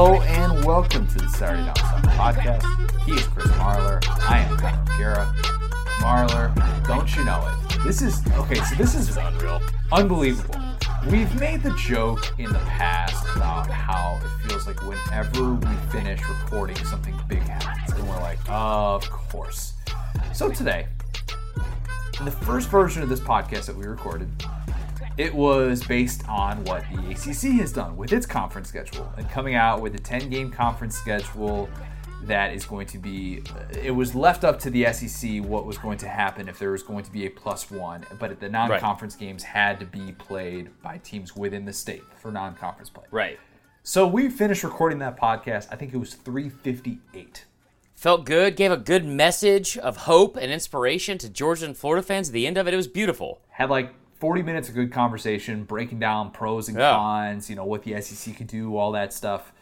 Hello and welcome to the Saturday Down South podcast. He is Chris Marlar. I am Connor Guerra. Marlar, don't you know it? This is okay. So this is unreal. unbelievable. We've made the joke in the past about how it feels like whenever we finish recording, something big happens, and we're like, of course. So today, in the first version of this podcast that we recorded, it was based on what the ACC has done with its conference schedule and coming out with a 10 game conference schedule that is going to be it was left up to the SEC what was going to happen if there was going to be a plus 1 but the non-conference games had to be played by teams within the state for non-conference play. Right. So we finished recording that podcast. I think it was 358. Felt good, gave a good message of hope and inspiration to Georgia and Florida fans at the end of it. It was beautiful. Had like 40 minutes of good conversation, breaking down pros and Yeah. cons, you know, what the SEC could do, all that stuff.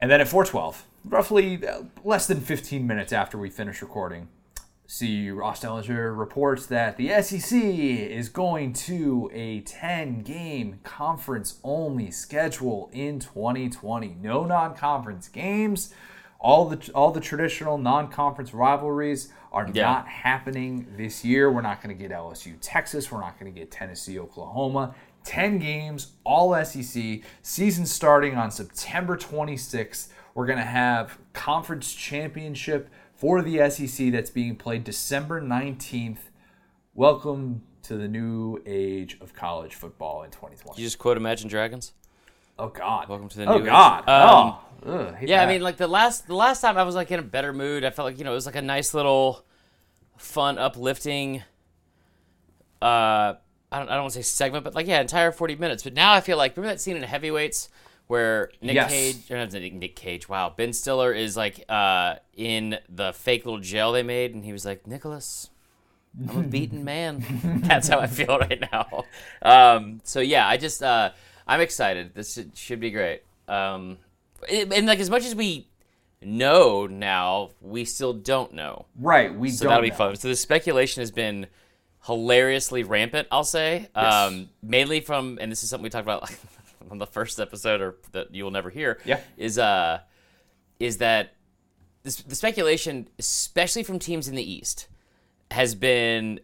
And then at 412, roughly uh, less than 15 minutes after we finish recording, see Ross Dellenger reports that the SEC is going to a 10 game conference only schedule in 2020. No non conference games. All the all the traditional non-conference rivalries are Yeah. not happening this year. We're not going to get LSU Texas. We're not going to get Tennessee Oklahoma. 10 games, all SEC. Season starting on September 26th. We're going to have conference championship for the SEC that's being played December 19th. Welcome to the new age of college football in 2020. You just quote Imagine Dragons. Oh God. Welcome to the oh new. God. Um, oh. Hate Yeah, I mean, like the last the last time I was like in a better mood. I felt like you know it was like a nice little, fun, uplifting. Uh, I don't I don't want to say segment, but like yeah, entire forty minutes. But now I feel like remember that scene in Heavyweights where Nick Yes. Cage or not Nick, Nick Cage, wow, Ben Stiller is like uh in the fake little jail they made, and he was like Nicholas. I'm a beaten man. That's how I feel right now. Um, so yeah, I just uh, I'm excited. This should, be great. Um, and, like as much as we know now, we still don't know. right. We So that'll be know. fun. So the speculation has been hilariously rampant. I'll say, um, mainly from, and this is something we talked about on the first episode, or that you will never hear. Yeah. is uh, is that this, the speculation, especially from teams in the East, has been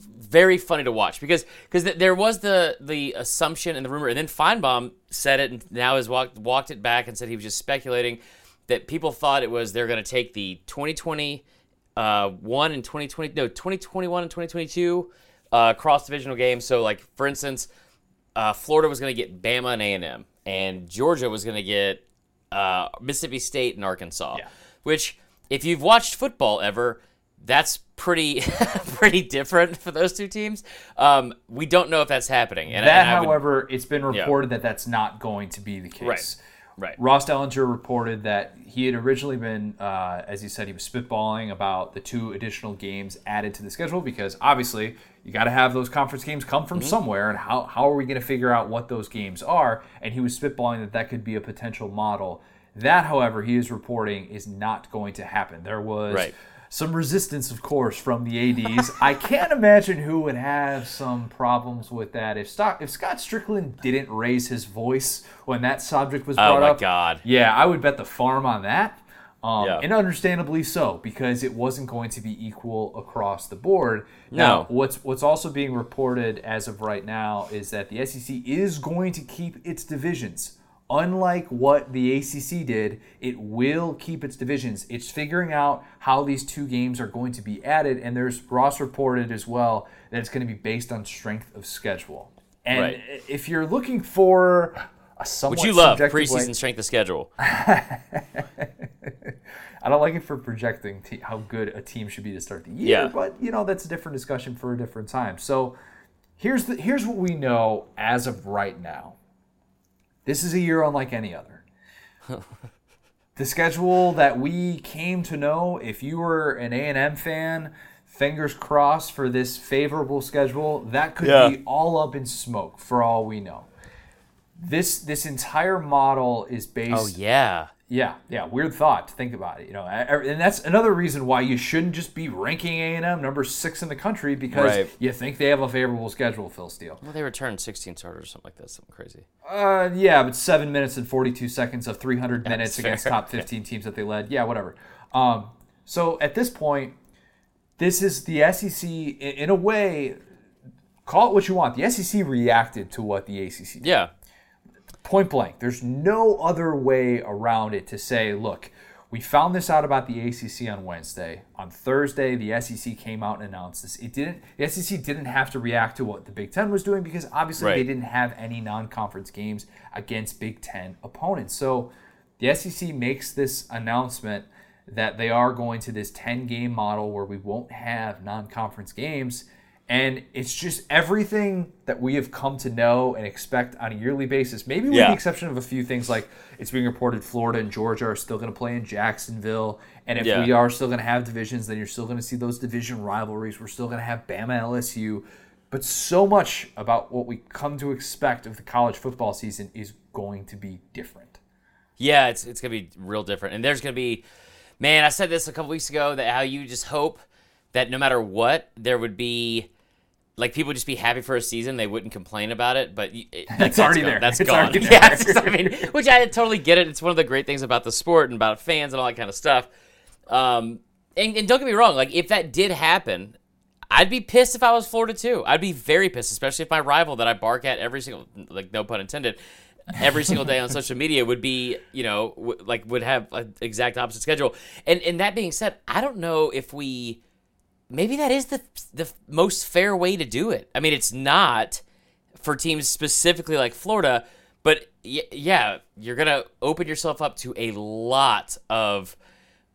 very funny to watch because because th- there was the the assumption and the rumor, and then Finebaum said it, and now has walked walked it back and said he was just speculating that people thought it was they're going to take the 2020 uh, one and 2020 no 2021 and 2022 uh, cross divisional games. So like for instance, uh, Florida was going to get Bama and A and M, and Georgia was going to get uh, Mississippi State and Arkansas. Yeah. Which, if you've watched football ever, that's pretty pretty different for those two teams. Um, we don't know if that's happening. And, That, and I would- however, it's been reported that that's not going to be the case. Right. Right. Ross Dellenger reported that he had originally been, uh, as he said, he was spitballing about the two additional games added to the schedule because obviously you got to have those conference games come from somewhere, and how, how are we going to figure out what those games are? And he was spitballing that that could be a potential model. That, however, he is reporting is not going to happen. There was Right. Some resistance, of course, from the ads. I can't imagine who would have some problems with that. If Scott, if Scott Stricklin didn't raise his voice when that subject was brought up, Oh my up, God. yeah, I would bet the farm on that. Um, Yeah. And understandably so, because it wasn't going to be equal across the board. No. Now, what's what's also being reported as of right now is that the SEC is going to keep its divisions. Unlike what the ACC did, it will keep its divisions. It's figuring out how these two games are going to be added, and there's Ross reported as well that it's going to be based on strength of schedule. And Right. if you're looking for a somewhat Which you love subjective way- preseason strength of schedule. I don't like it for projecting te- how good a team should be to start the year, Yeah. but you know that's a different discussion for a different time. So here's the here's what we know as of right now. This is a year unlike any other. the schedule that we came to know, if you were an A&M fan, fingers crossed for this favorable schedule, that could Yeah. be all up in smoke for all we know. This this entire model is based Oh yeah. Yeah, yeah, weird thought to think about it. You know, and that's another reason why you shouldn't just be ranking A and M number six in the country because Right. you think they have a favorable schedule. Phil Steele. Well, they returned 16 starters or something like that. Something crazy. Uh, yeah, but seven minutes and forty-two seconds of three hundred minutes fair. against top fifteen teams that they led. Yeah, whatever. Um, so at this point, this is the SEC in, in a way. Call it what you want. The SEC reacted to what the ACC did. Yeah. Point blank. There's no other way around it to say, look, we found this out about the ACC on Wednesday. On Thursday, the SEC came out and announced this. It didn't. The SEC didn't have to react to what the Big Ten was doing because obviously Right. they didn't have any non-conference games against Big Ten opponents. So the SEC makes this announcement that they are going to this 10-game model where we won't have non-conference games. And it's just everything that we have come to know and expect on a yearly basis. Maybe with Yeah. the exception of a few things like it's being reported Florida and Georgia are still going to play in Jacksonville. And if Yeah. we are still going to have divisions, then you're still going to see those division rivalries. We're still going to have Bama LSU. But so much about what we come to expect of the college football season is going to be different. Yeah, it's it's gonna be real different, and there's gonna be, man. I said this a couple weeks ago that how you just hope that no matter what, there would be, like people would just be happy for a season. They wouldn't complain about it, but it, It's already gone. there. That's It's gone. there. Yeah, just- I mean, which I totally get it. It's one of the great things about the sport and about fans and all that kind of stuff. Um, and, and don't get me wrong, like if that did happen, I'd be pissed if I was Florida too. I'd be very pissed, especially if my rival that I bark at every single, like no pun intended, every single day on social media would be, you know, w- like would have an exact opposite schedule. And and that being said, I don't know if we, maybe that is the the most fair way to do it. I mean, it's not for teams specifically like Florida, but y- yeah, you're gonna open yourself up to a lot of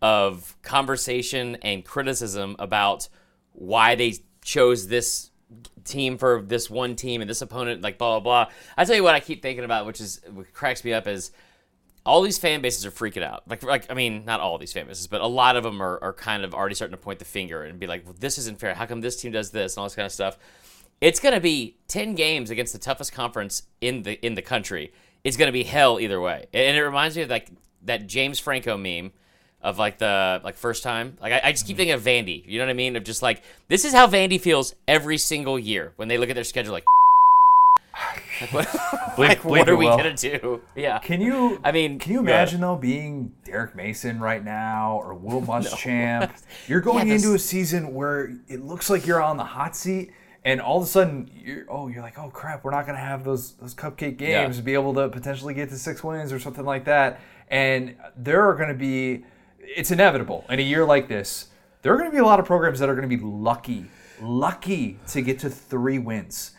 of conversation and criticism about why they chose this team for this one team and this opponent, like blah blah blah. I tell you what, I keep thinking about, which is what cracks me up, is all these fan bases are freaking out. Like, like I mean, not all these fan bases, but a lot of them are, are kind of already starting to point the finger and be like, well, this isn't fair. How come this team does this and all this kind of stuff? It's going to be ten games against the toughest conference in the in the country. It's going to be hell either way, and it reminds me of like that James Franco meme of like the like first time. Like I, I just keep mm-hmm. thinking of Vandy. You know what I mean? Of just like this is how Vandy feels every single year when they look at their schedule. Like, like, what, like, believe what are we will. gonna do? Yeah. Can you? I mean, can you yeah. imagine though being Derek Mason right now or Will Muschamp? You're going Yeah, this- into a season where it looks like you're on the hot seat, and all of a sudden you're oh you're like oh crap we're not going to have those those cupcake Yeah. games to be able to potentially get to six wins or something like that, and there are going to be it's inevitable in a year like this. There are going to be a lot of programs that are going to be lucky, lucky to get to three wins.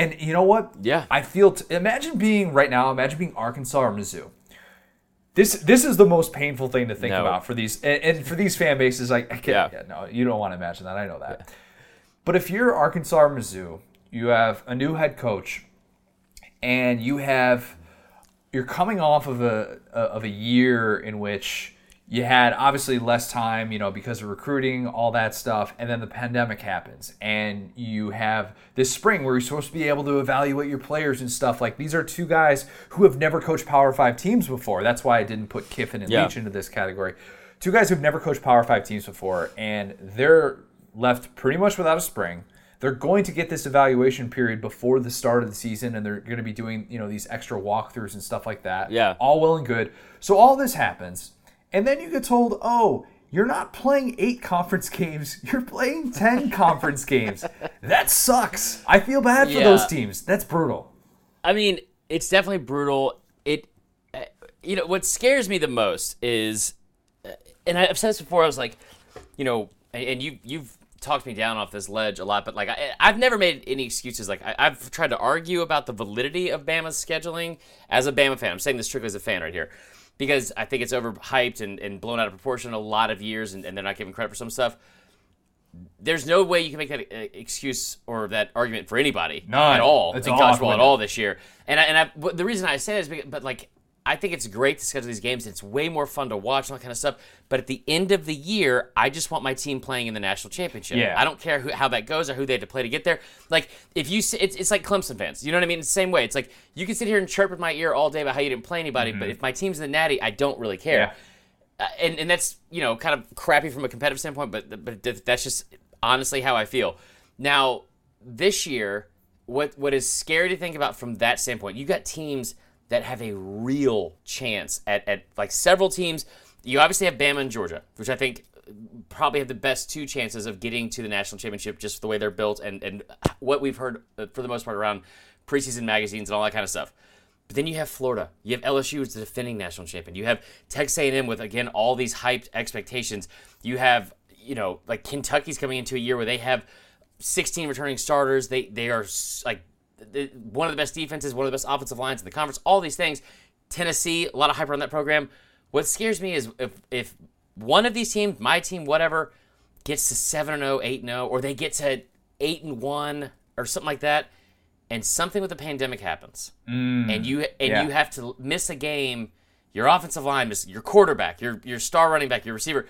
And you know what? Yeah. I feel. T- imagine being right now. Imagine being Arkansas or Mizzou. This this is the most painful thing to think No. about for these and, and for these fan bases. Like, I can't, Yeah. yeah, no, you don't want to imagine that. I know that. But if you're Arkansas or Mizzou, you have a new head coach, and you have you're coming off of a of a year in which you had obviously less time, you know, because of recruiting, all that stuff, and then the pandemic happens, and you have this spring where you're supposed to be able to evaluate your players and stuff. Like these are two guys who have never coached Power Five teams before. That's why I didn't put Kiffin and Yeah. Leach into this category. Two guys who've never coached Power Five teams before, and they're left pretty much without a spring. They're going to get this evaluation period before the start of the season, and they're going to be doing you know these extra walkthroughs and stuff like that. Yeah. all well and good. So all this happens, and then you get told, "Oh, you're not playing eight conference games. You're playing ten conference games. That sucks. I feel bad for Yeah. those teams. That's brutal." I mean, it's definitely brutal. It, uh, you know, what scares me the most is, uh, and I've said this before. I was like, you know, and- you you've talked me down off this ledge a lot, but like I, I've never made any excuses. Like I, I've tried to argue about the validity of Bama's scheduling as a Bama fan. I'm saying this strictly as a fan right here, because I think it's overhyped and, and blown out of proportion a lot of years, and, and they're not giving credit for some stuff. There's no way you can make that uh, excuse or that argument for anybody None. at all It's in all college football at all this year. And I, and I, the reason I say this, is because, but like I think it's great to schedule these games. It's way more fun to watch and all that kind of stuff. But at the end of the year, I just want my team playing in the national championship. Yeah. I don't care who, how that goes or who they had to play to get there. Like if you, it's, it's like Clemson fans. You know what I mean? It's the same way. It's like you can sit here and chirp in my ear all day about how you didn't play anybody, but if my team's in the Natty, I don't really care. Yeah. Uh, and and that's you know kind of crappy from a competitive standpoint, but but that's just honestly how I feel. Now this year, what what is scary to think about from that standpoint, you got teams that have a real chance at at like several teams. You obviously have Bama and Georgia, which I think probably have the best two chances of getting to the national championship just the way they're built and and what we've heard uh, for the most part around preseason magazines and all that kind of stuff. But then you have Florida. You have LSU, who's the defending national champion. You have Texas A&M with again all these hyped expectations. You have you know like Kentucky's coming into a year where they have 16 returning starters. They they are like one of the best defenses, one of the best offensive lines in the conference. All these things. Tennessee, a lot of hype around that program. What scares me is if if one of these teams, my team, whatever, gets to 7 and 0, 8 and 0, or they get to 8 and 1 or something like that, and something with the pandemic happens, mm, and you and yeah. you have to miss a game, your offensive line, miss, your quarterback, your your star running back, your receiver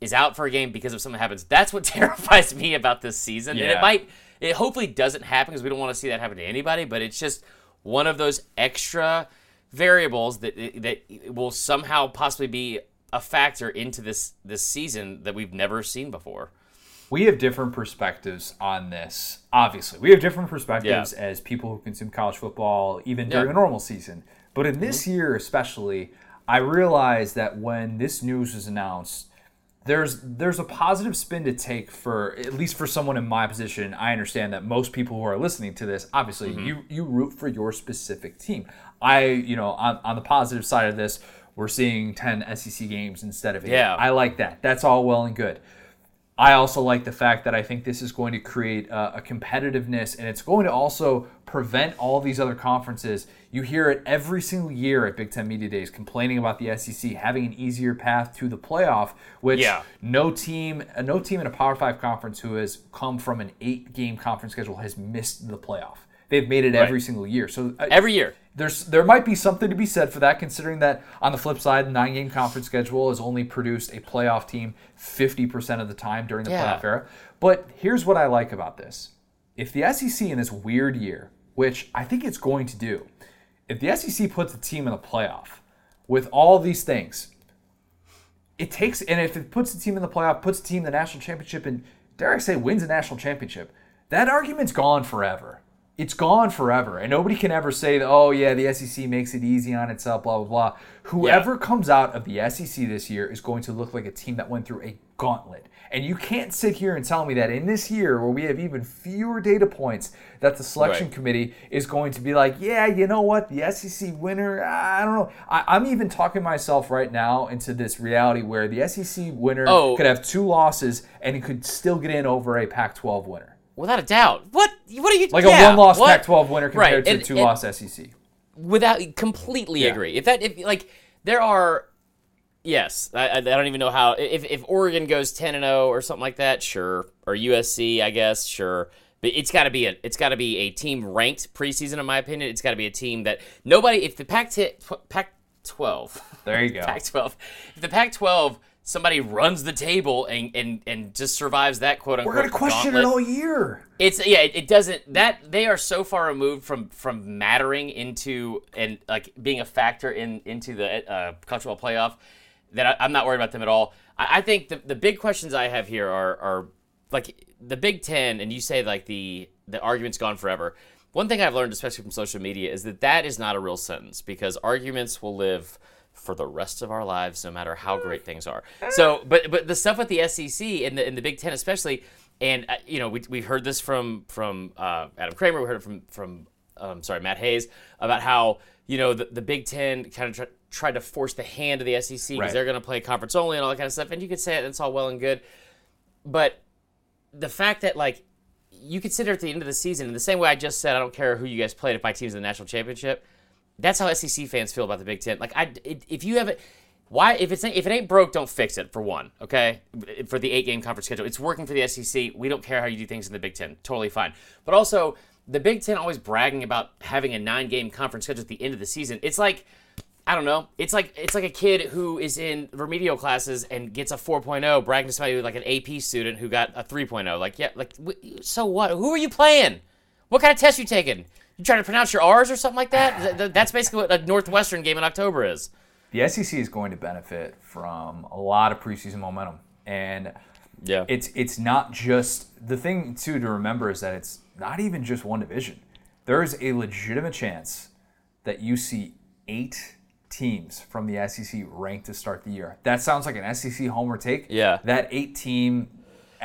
is out for a game because of something happens. That's what terrifies me about this season. And it might it hopefully doesn't happen because we don't want to see that happen to anybody, but it's just one of those extra variables that that will somehow possibly be a factor into this this season that we've never seen before. we have different perspectives on this. Obviously, we have different perspectives Yeah. as people who consume college football, even Yeah. during a normal season. But in this mm-hmm. year, especially, I realized that when this news was announced, there's there's a positive spin to take for at least for someone in my position. I understand that most people who are listening to this, obviously, Mm-hmm. you you root for your specific team. I, you know, on, on the positive side of this, we're seeing 10 SEC games instead of eight. Yeah. I like that. That's all well and good. I also like the fact that I think this is going to create uh, a competitiveness and it's going to also prevent all these other conferences. You hear it every single year at Big Ten Media Days complaining about the SEC having an easier path to the playoff, which Yeah. no team, no team in a Power Five conference who has come from an eight-game conference schedule has missed the playoff. They've made it every single year. So uh, Every year. there's there might be something to be said for that, considering that on the flip side, the nine game conference schedule has only produced a playoff team 50% of the time during the Yeah. playoff era. But here's what I like about this. If the SEC in this weird year, which I think it's going to do, if the SEC puts a team in the playoff with all these things, it takes and if it puts a team in the playoff, puts a team in the national championship, and dare I say wins a national championship, that argument's gone forever. It's gone forever, and nobody can ever say that. Oh yeah, the SEC makes it easy on itself. Blah blah blah. Whoever comes out of the SEC this year is going to look like a team that went through a gauntlet. And you can't sit here and tell me that in this year where we have even fewer data points, that the selection Right. committee is going to be like, yeah, you know what, the SEC winner, I don't know. I, I'm even talking myself right now into this reality where the SEC winner Oh. could have two losses and he could still get in over a Pac-12 winner, Without a doubt. What what are you talking about? like yeah, a one-loss what? Pac-12 winner compared Right, to and- a two-loss SEC. without completely Yeah. agree. If that if like there are yes, I, I don't even know how if if Oregon goes 10 and 0 or something like that, sure. Or USC, I guess, sure. But it's got to be a it's got to be a team ranked preseason in my opinion. It's got to be a team that nobody if the Pac Pac 12 There you go. Pac 12 if the Pac 12 somebody runs the table and and and just survives that quote unquote We're gonna question gauntlet, it all year. it's yeah, it, it doesn't that they are so far removed from from mattering into and like being a factor in into the uh, college football playoff that I, I'm not worried about them at all. I, I think the the big questions I have here are are like the Big Ten, and you say like the the argument's gone forever. One thing I've learned, especially from social media, is that that is not a real sentence because arguments will live for the rest of our lives, no matter how great things are. So, but but the stuff with the SEC and the and the Big Ten especially, and uh, you know we we heard this from from uh, Adam Kramer, we heard it from from um, sorry Matt Hayes about how you know the, the Big Ten kind of tr- tried to force the hand of the SEC because Right. they're going to play conference only and all that kind of stuff, and you could say it, it's all well and good, but the fact that like you could sit there at the end of the season in the same way I just said I don't care who you guys played if my team's in the national championship. That's how SEC fans feel about the Big Ten. Like I, it, if you have it, why if it's if it ain't broke, don't fix it. For one, okay, for the eight game conference schedule, it's working for the SEC. We don't care how you do things in the Big Ten. Totally fine. But also the Big Ten always bragging about having a nine game conference schedule at the end of the season. It's like I don't know. It's like it's like a kid who is in remedial classes and gets a 4.0, bragging to somebody like an AP student who got a 3.0. Like, yeah, like so what? Who are you playing? What kind of test you taking? You trying to pronounce your R's or something like that? That's basically what a Northwestern game in October is. The SEC is going to benefit from a lot of preseason momentum, and yeah, it's it's not just the thing too to remember is that it's not even just one division. There is a legitimate chance that you see eight teams from the SEC ranked to start the year. That sounds like an SEC homer take. Yeah. That eight team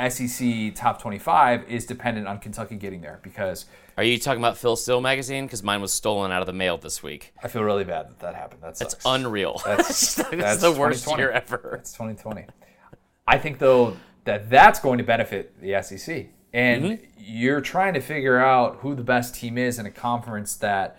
SEC top 25 is dependent on Kentucky getting there because. Are you talking about Phil Steele magazine? Because mine was stolen out of the mail this week. I feel really bad that that happened. That That's unreal. That's, that's, that's the worst year ever. It's 2020. I think though that that's going to benefit the SEC, and Mm-hmm. you're trying to figure out who the best team is in a conference that.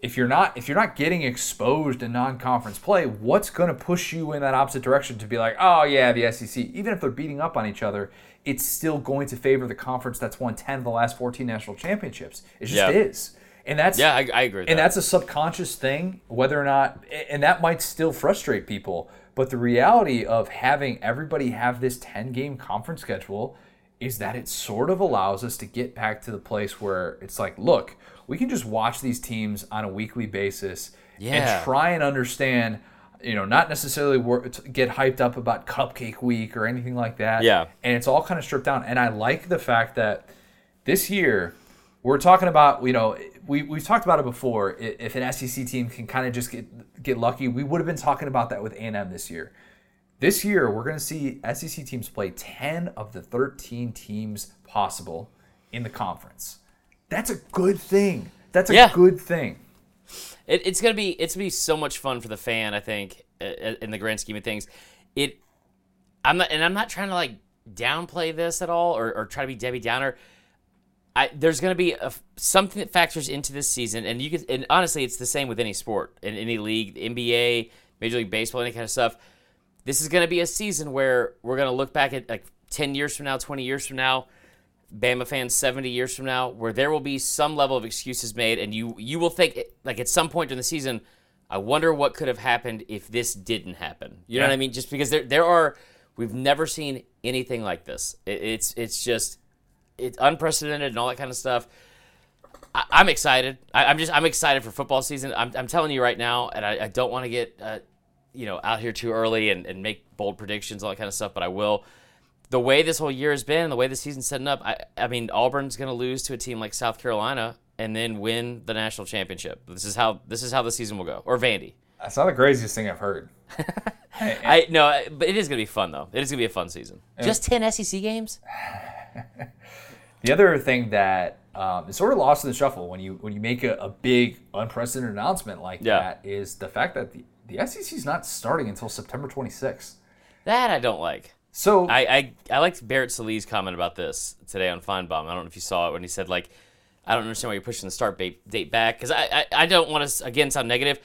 If you're not if you're not getting exposed in non-conference play, what's going to push you in that opposite direction to be like, oh yeah, the SEC. Even if they're beating up on each other, it's still going to favor the conference that's won ten of the last fourteen national championships. It just Yeah. is, and that's Yeah, I, I agree and that. that's a subconscious thing whether or not and that might still frustrate people but the reality of having everybody have this 10 game conference schedule is that it sort of allows us to get back to the place where it's like look we can just watch these teams on a weekly basis Yeah. and try and understand you know not necessarily get hyped up about cupcake week or anything like that. Yeah. and it's all kind of stripped down. And i like the fact that this year we're talking about you know we, we've talked about it before. If an sec team can kind of just get get lucky we would have been talking about that with a&m this year. This year we're going to see sec teams play 10 of the 13 teams possible in the conference. That's a good thing. That's a Yeah. good thing It, it's gonna be it's gonna be so much fun for the fan. I think in the grand scheme of things, it. I'm not, and I'm not trying to like downplay this at all or, or try to be Debbie Downer. I, there's going to be a, something that factors into this season, and you can. And honestly, it's the same with any sport in any league, NBA, Major League Baseball, any kind of stuff. This is going to be a season where we're going to look back at like 10 years from now, 20 years from now, Bama fans 70 years from now, where there will be some level of excuses made, and you you will think like at some point during the season, I wonder what could have happened if this didn't happen. You know Yeah. what I mean? Just because there there are we've never seen anything like this. It, it's it's just it's unprecedented and all that kind of stuff. I, I'm excited. I, I'm just I'm excited for football season. I'm, I'm telling you right now, and I, I don't want to get uh, you know out here too early and, and make bold predictions all that kind of stuff, but I will. The way this whole year has been, the way the season's setting up, I, I mean, Auburn's going to lose to a team like South Carolina and then win the national championship. This is how this is how the season will go. Or Vandy. that's not the craziest thing i've heard I no, but it is going to be fun though. It is going to be a fun season. Just ten SEC games. The other thing that um, is sort of lost in the shuffle when you when you make a, a big unprecedented announcement like Yeah. that is the fact that the, the SEC is not starting until September 26th. That I don't like. So I, I, I liked Barrett Sallee's comment about this today on Finebaum. I don't know if you saw it when he said like, I don't understand why you're pushing the start date back because I, I, I don't want to again sound negative.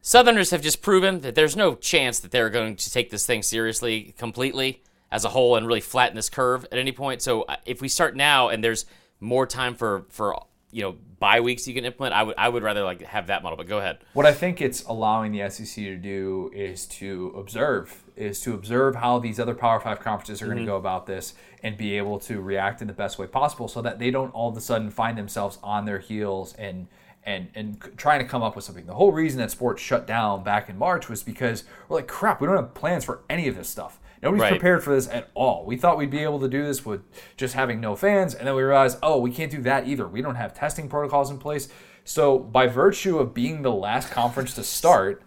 Southerners have just proven that there's no chance that they're going to take this thing seriously completely as a whole and really flatten this curve at any point. So if we start now and there's more time for for you know bye weeks you can implement, I would I would rather like have that model. But go ahead. what I think it's allowing the SEC to do is to observe, is to observe how these other Power Five conferences are going to mm-hmm. go about this and be able to react in the best way possible, so that they don't all of a sudden find themselves on their heels and and and trying to come up with something. The whole reason that sports shut down back in March was because we're like, crap, we don't have plans for any of this stuff. Nobody's Right. prepared for this at all. We thought we'd be able to do this with just having no fans, and then we realized, oh, we can't do that either. We don't have testing protocols in place. So, by virtue of being the last conference to start,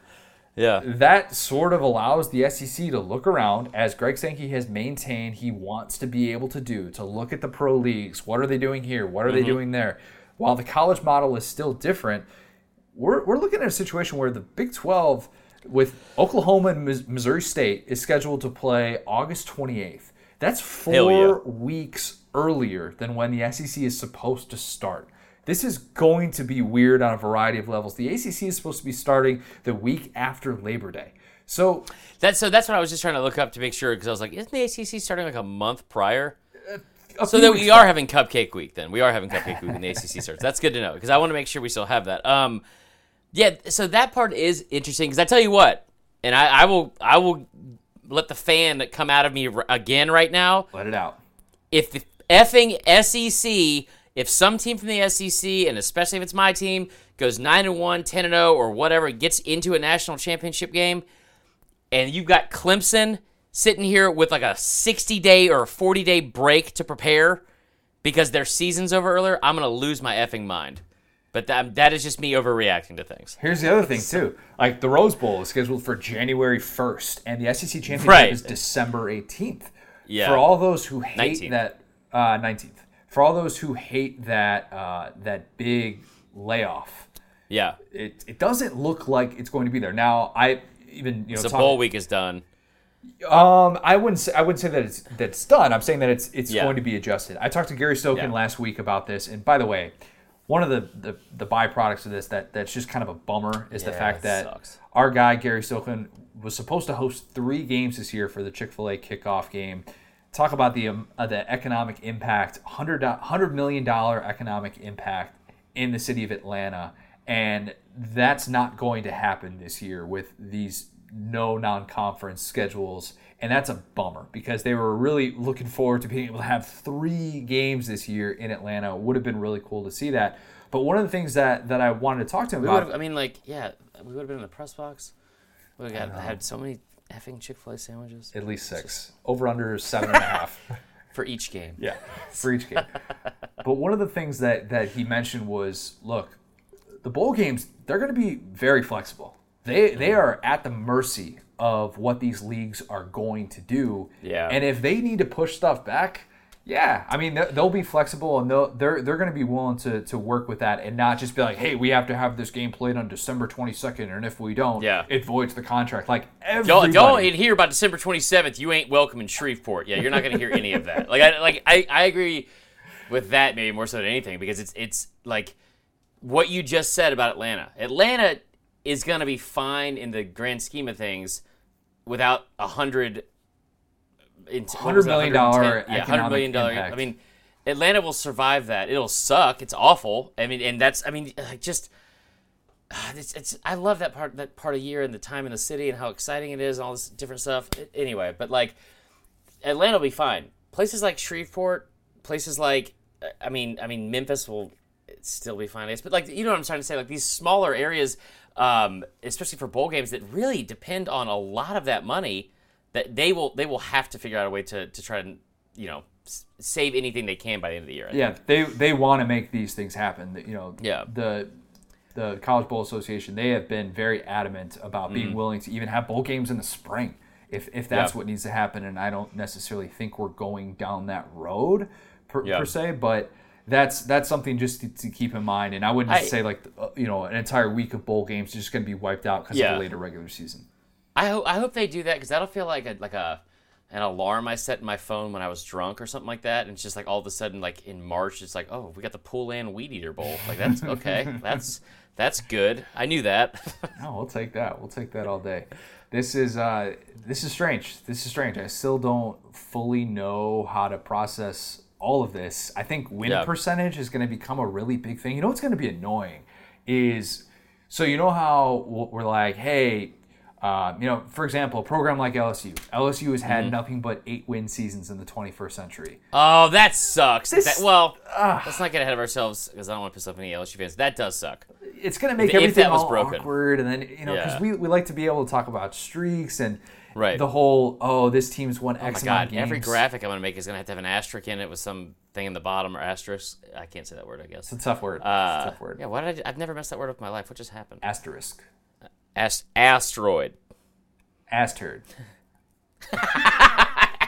Yeah. that sort of allows the SEC to look around, as Greg Sankey has maintained he wants to be able to do, to look at the pro leagues. What are they doing here? What are they mm-hmm. doing there? While the college model is still different, we're, we're looking at a situation where the Big 12 with Oklahoma and Missouri State is scheduled to play August 28th. That's four yeah. weeks earlier than when the SEC is supposed to start. This is going to be weird on a variety of levels. The ACC is supposed to be starting the week after Labor Day. So That's so. That's what I was just trying to look up to make sure because I was like, isn't the ACC starting like a month prior? So then we are having Cupcake Week. Then we are having Cupcake Week when the ACC starts. That's good to know because I want to make sure we still have that. Um, Yeah, so that part is interesting because I tell you what, and I, I will I will let the fan that come out of me r- again right now. Let it out. If the effing SEC, if some team from the SEC, and especially if it's my team, goes 9 and 1, 10 and 0, or whatever, gets into a national championship game, and you've got Clemson sitting here with like a 60 day or a 40 day break to prepare because their season's over earlier, I'm going to lose my effing mind. But that, that is just me overreacting to things. Here's the other thing too. Like the Rose Bowl is scheduled for January 1st, and the SEC championship Right. is December 18th. Yeah. For all those who hate 19th. that uh, 19th. For all those who hate that uh, that big layoff, Yeah. it, it doesn't look like it's going to be there. Now, I even you know So talk- bowl week is done. Um, I wouldn't say I wouldn't say that it's that it's done. I'm saying that it's it's Yeah. going to be adjusted. I talked to Gary Stokan Yeah. last week about this, and by the way, one of the, the the byproducts of this that that's just kind of a bummer is the fact that sucks. our guy Gary Stokan was supposed to host three games this year for the Chick Fil A kickoff game. Talk about the um, uh, the economic impact, hundred hundred million dollar economic impact in the city of Atlanta, and that's not going to happen this year with these no non-conference schedules and that's a bummer because they were really looking forward to being able to have three games this year in Atlanta. It would have been really cool to see that. But one of the things that that I wanted to talk to him We about would have, I mean, like, yeah, we would have been in the press box. We would have had so many effing Chick fil A sandwiches at least six over under seven and a half. for each game. Yeah, for each game. but one of the things that that he mentioned was, look, the bowl games they're going to be very flexible. They they mm-hmm. are at the mercy of what these leagues are going to do. Yeah. And if they need to push stuff back, yeah, I mean they- they'll be flexible and they'll, they're they're going to be willing to to work with that and not just be like, hey, we have to have this game played on December twenty second, and if we don't, Yeah. it voids the contract. Like Don't, everybody. don't hear about December 27th. You ain't welcome in Shreveport. Yeah, you're not going to hear any of that. Like, I, like I, I agree with that maybe more so than anything because it's it's like what you just said about Atlanta. Atlanta is going to be fine in the grand scheme of things without a hundred. in- what was it, $100 million yeah, hundred million dollar. I mean, Atlanta will survive that. It'll suck. It's awful. I mean, and that's. I mean, just. ah, It's, it's I love that part that part of year and the time in the city and how exciting it is and all this different stuff. Anyway, but like Atlanta will be fine. Places like Shreveport, places like I mean I mean Memphis will still be fine. But like you know what I'm trying to say, like these smaller areas, um, especially for bowl games that really depend on a lot of that money, that they will they will have to figure out a way to to try and you know save anything they can by the end of the year. I think. yeah, they they want to make these things happen. You know, Yeah. the the College Bowl Association they have been very adamant about Mm. being willing to even have bowl games in the spring if if that's Yeah. what needs to happen. And I don't necessarily think we're going down that road per, Yeah. per se, but. That's that's something just to, to keep in mind, and I wouldn't I- say like uh, you know an entire week of bowl games is just going to be wiped out because of the later regular season. I hope I hope they do that because that'll feel like a like a an alarm I set in my phone when I was drunk or something like that, and it's just like all of a sudden like in March it's like oh we got the Poulan Weed Eater Bowl like that's okay that's that's good I knew that No, we'll take that. We'll take that all day. This is uh, this is strange. This is strange. I still don't fully know how to process all of this. I think win Yeah. percentage is going to become a really big thing. You know what's going to be annoying is so you know how we're like, hey, uh, you know, for example, a program like LSU. LSU has Mm-hmm. had nothing but eight win seasons in the 21st century. oh that sucks This- that, well let's not get ahead of ourselves because I don't want to piss off any LSU fans that does suck it's going to make If- if everything was all broken. awkward, and then you know because Yeah. we, we like to be able to talk about streaks and Right. the whole oh this team's won X oh my amount god of every graphic I'm gonna make is gonna have to have an asterisk in it with some thing in the bottom or asterisk I can't say that word I guess It's a tough word. it's uh, a tough word. yeah why did I, I've never messed that word up in my life what just happened Asterisk. Ast- asteroid Asturd.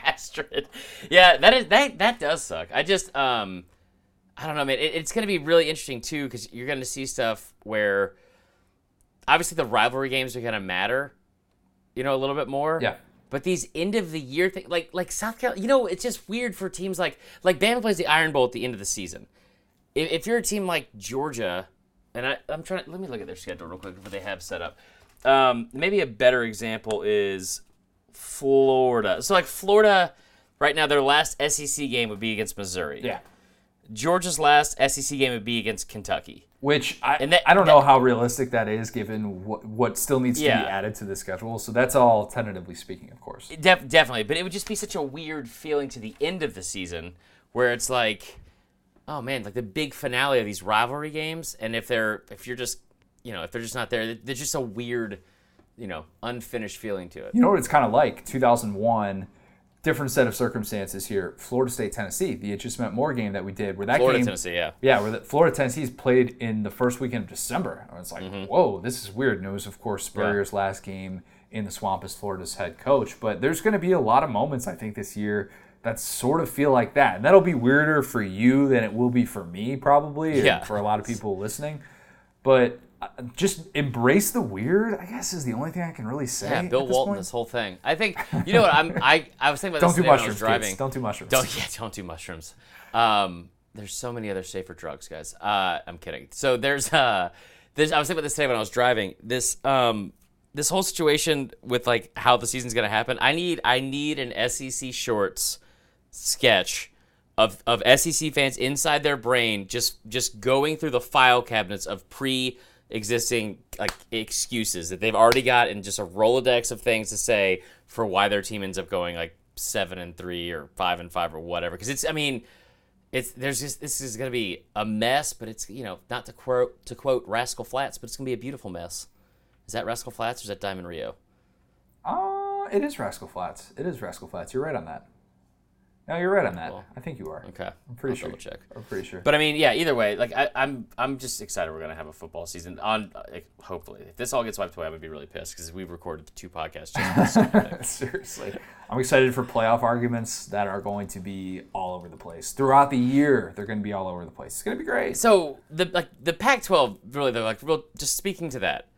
Astrid. Yeah, that is that that does suck. I just um I don't know, man. It, it's going to be really interesting too because you're going to see stuff where obviously the rivalry games are going to matter, you know, a little bit more. Yeah. But these end of the year thing, like like South Carolina, you know, it's just weird for teams like like Bama plays the Iron Bowl at the end of the season. If, if you're a team like Georgia, and I, I'm trying, to, let me look at their schedule real quick what they have set up. Um, maybe a better example is Florida. So like Florida, right now their last SEC game would be against Missouri. Yeah. Georgia's last SEC game would be against Kentucky. Which I, And that- I don't that- know how realistic that is given what, what still needs to be added to the schedule. So that's all tentatively speaking, of course. Def- definitely, but it would just be such a weird feeling to the end of the season where it's like, oh man, like the big finale of these rivalry games, and if they're if you're just you know if they're just not there, there's just a weird, you know, unfinished feeling to it. You know what it's kind of like? 2001, different set of circumstances here. Florida State, Tennessee, the it just meant more game that we did, where that Florida, game, Tennessee, yeah. yeah, where the, Florida Tennessee's played in the first weekend of December. And it's like, Mm-hmm. whoa, this is weird. And it was, of course, Spurrier's last game in the swamp as Florida's head coach. But there's going to be a lot of moments, I think, this year that sort of feel like that. And that'll be weirder for you than it will be for me, probably, Yeah. for a lot of people listening. But just embrace the weird, I guess, is the only thing I can really say. Yeah, Bill this Walton, point. this whole thing. I think you know what I'm. I I was thinking about Don't this do today when I was mushrooms, driving. Don't do mushrooms. Don't yeah, don't do mushrooms. Um, there's so many other safer drugs, guys. Uh, I'm kidding. So there's uh, there's I was thinking about this today when I was driving. This um, this whole situation with like how the season's gonna happen. I need I need an SEC shorts sketch of of SEC fans inside their brain just just going through the file cabinets of pre existing like excuses that they've already got and just a rolodex of things to say for why their team ends up going like seven and three or five and five or whatever because it's i mean it's there's just this is going to be a mess but it's you know not to quote to quote rascal flatts but it's going to be a beautiful mess is that rascal flatts or is that diamond rio Uh, it is Rascal Flatts. It is Rascal Flatts. You're right on that. No, you're right on that. I think you are. okay I'm pretty I'll sure. double check I'm pretty sure. But I mean, yeah. Either way, like I, I'm, I'm just excited we're gonna have a football season on. Like, hopefully, if this all gets wiped away, I'm gonna be really pissed because we've recorded two podcasts just for this stupid thing. Seriously. I'm excited for playoff arguments that are going to be all over the place. Throughout the year, they're going to be all over the place. It's going to be great. So the like the Pac-12 really, they're like real. Just speaking to that,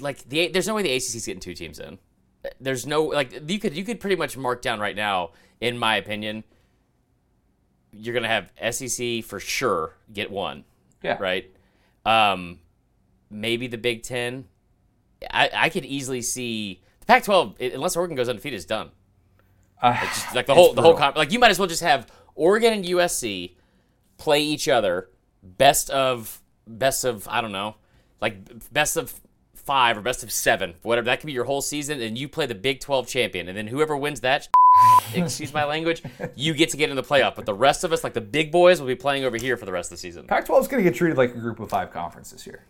like the there's no way the ACC's getting two teams in. There's no like you could you could pretty much mark down right now, in my opinion. You're gonna have SEC for sure get one. Yeah. right? Um, maybe the Big Ten. I, I could easily see the Pac-12 unless Oregon goes undefeated is done. Uh, Just like the whole the whole like you might as well just have Oregon and USC play each other best of best of I don't know like best of five or best of seven whatever that could be your whole season and you play the Big 12 champion and then whoever wins that excuse my language you get to get in the playoff but the rest of us like the big boys will be playing over here for the rest of the season Pac-12 is going to get treated like a group of five conference this year.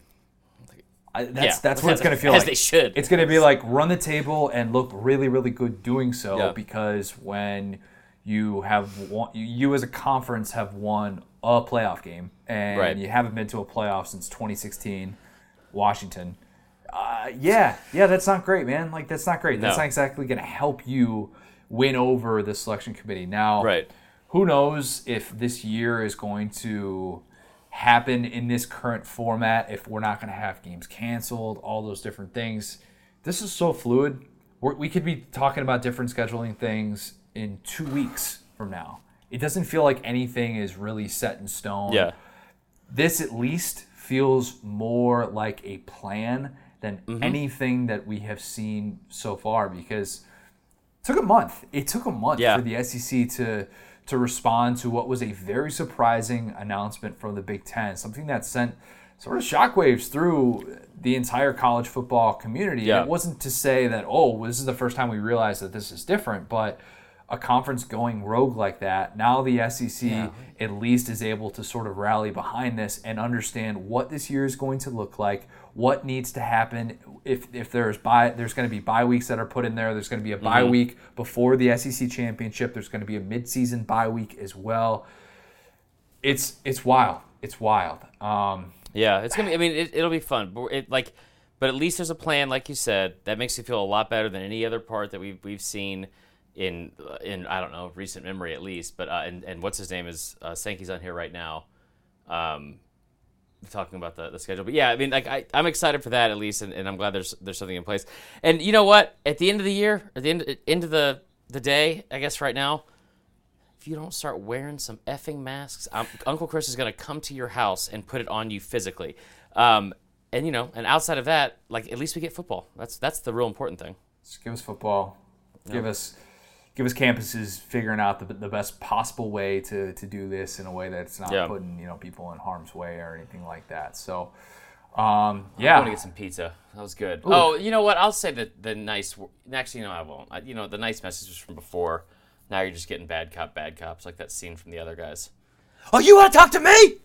I, that's Yeah, that's what it's going to feel as like. they should. It's going to be like run the table and look really, really good doing so Yeah. because when you have won, you as a conference have won a playoff game and Right. you haven't been to a playoff since 2016, Washington. Uh, yeah, yeah, that's not great, man. Like that's not great. That's not exactly going to help you win over the selection committee. Now, Right. who knows if this year is going to happen in this current format if we're not going to have games canceled all those different things this is so fluid we're, we could be talking about different scheduling things in two weeks from now it doesn't feel like anything is really set in stone yeah this at least feels more like a plan than Mm-hmm. anything that we have seen so far because it took a month. It took a month Yeah. for the SEC to to respond to what was a very surprising announcement from the Big Ten, something that sent sort of shockwaves through the entire college football community. Yeah. It wasn't to say that, oh, this is the first time we realized that this is different, but a conference going rogue like that, now the SEC at least is able to sort of rally behind this and understand what this year is going to look like, what needs to happen. If if there's bye, there's going to be bye weeks that are put in there. There's going to be a bye week before the SEC championship. There's going to be a midseason bye week as well. It's it's wild. It's wild. Um, Yeah, it's gonna be. I mean, it, it'll be fun. But it like, but at least there's a plan, like you said, that makes you feel a lot better than any other part that we've we've seen in in I don't know recent memory at least. But uh, and and what's his name is uh, Sankey's on here right now, um, talking about the, the schedule. But yeah, I mean, like I I'm excited for that at least, and, and I'm glad there's there's something in place. And you know what? At the end of the year, at the end end of the the day, I guess right now. If you don't start wearing some effing masks, um, Uncle Chris is going to come to your house and put it on you physically. Um, and you know, and outside of that, like at least we get football. That's that's the real important thing. just give us football. Give us give us campuses figuring out the, the best possible way to, to do this in a way that's not Yeah. putting you know people in harm's way or anything like that. So, um, yeah, I want to get some pizza. That was good. Oh, you know what? I'll say the the nice. Actually, no, I won't. I, you know, the nice messages from before. Now you're just getting bad cop, bad cops, like that scene from the other guys. Oh, you want to talk to me?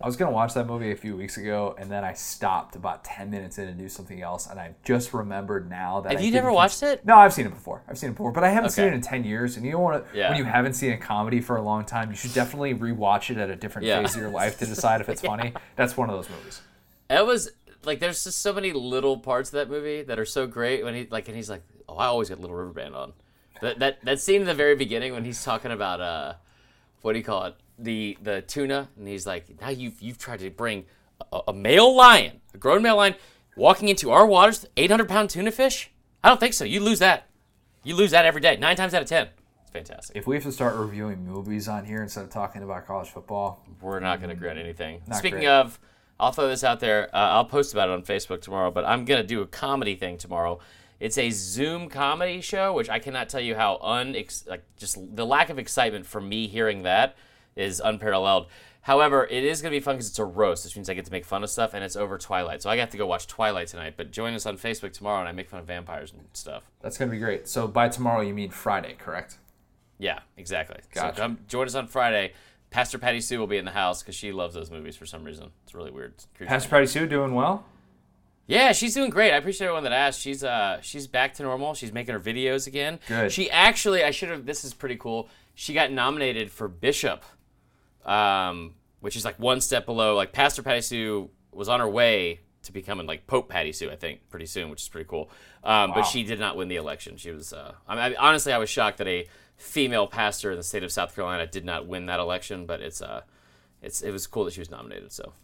I was gonna watch that movie a few weeks ago, and then I stopped about ten minutes in to do something else, and I just remembered now that Have I you never watched it? No, I've seen it before. I've seen it before, but I haven't seen it in ten years. And you don't want to Yeah. when you haven't seen a comedy for a long time, you should definitely rewatch it at a different Yeah. phase of your life to decide if it's funny. That's one of those movies. It was like there's just so many little parts of that movie that are so great when he like and he's like, oh, I always get Little River Band on. That that that scene in the very beginning when he's talking about uh, what do you call it? The the tuna, and he's like, now you've you've tried to bring a, a male lion, a grown male lion, walking into our waters, 800 pound tuna fish. I don't think so. You lose that. You lose that every day, nine times out of ten. It's fantastic. If we have to start reviewing movies on here instead of talking about college football, We're not going to regret anything. Not Speaking great. of, I'll throw this out there. Uh, I'll post about it on Facebook tomorrow, but I'm going to do a comedy thing tomorrow. It's a Zoom comedy show, which I cannot tell you how un like just the lack of excitement for me hearing that is unparalleled. However, it is going to be fun because it's a roast, which means I get to make fun of stuff, and it's over Twilight. So I got to go watch Twilight tonight. But join us on Facebook tomorrow, and I make fun of vampires and stuff. that's gonna be great. So by tomorrow, you mean Friday, correct? Yeah, exactly. Gotcha. So come join us on Friday. Pastor Patty Sue will be in the house because she loves those movies for some reason. It's really weird. It's. Pastor Patty Sue doing well. Yeah, she's doing great. I appreciate everyone that asked. She's uh she's back to normal. She's making her videos again. Good. She actually I should have this is pretty cool. She got nominated for Bishop. Um which is like one step below like Pastor Patty Sue was on her way to becoming like Pope Patty Sue, I think, pretty soon, which is pretty cool. Um, Wow. But she did not win the election. She was, uh, I mean, honestly, I was shocked that a female pastor in the state of South Carolina did not win that election. But it's, uh, it's, it was cool that she was nominated. So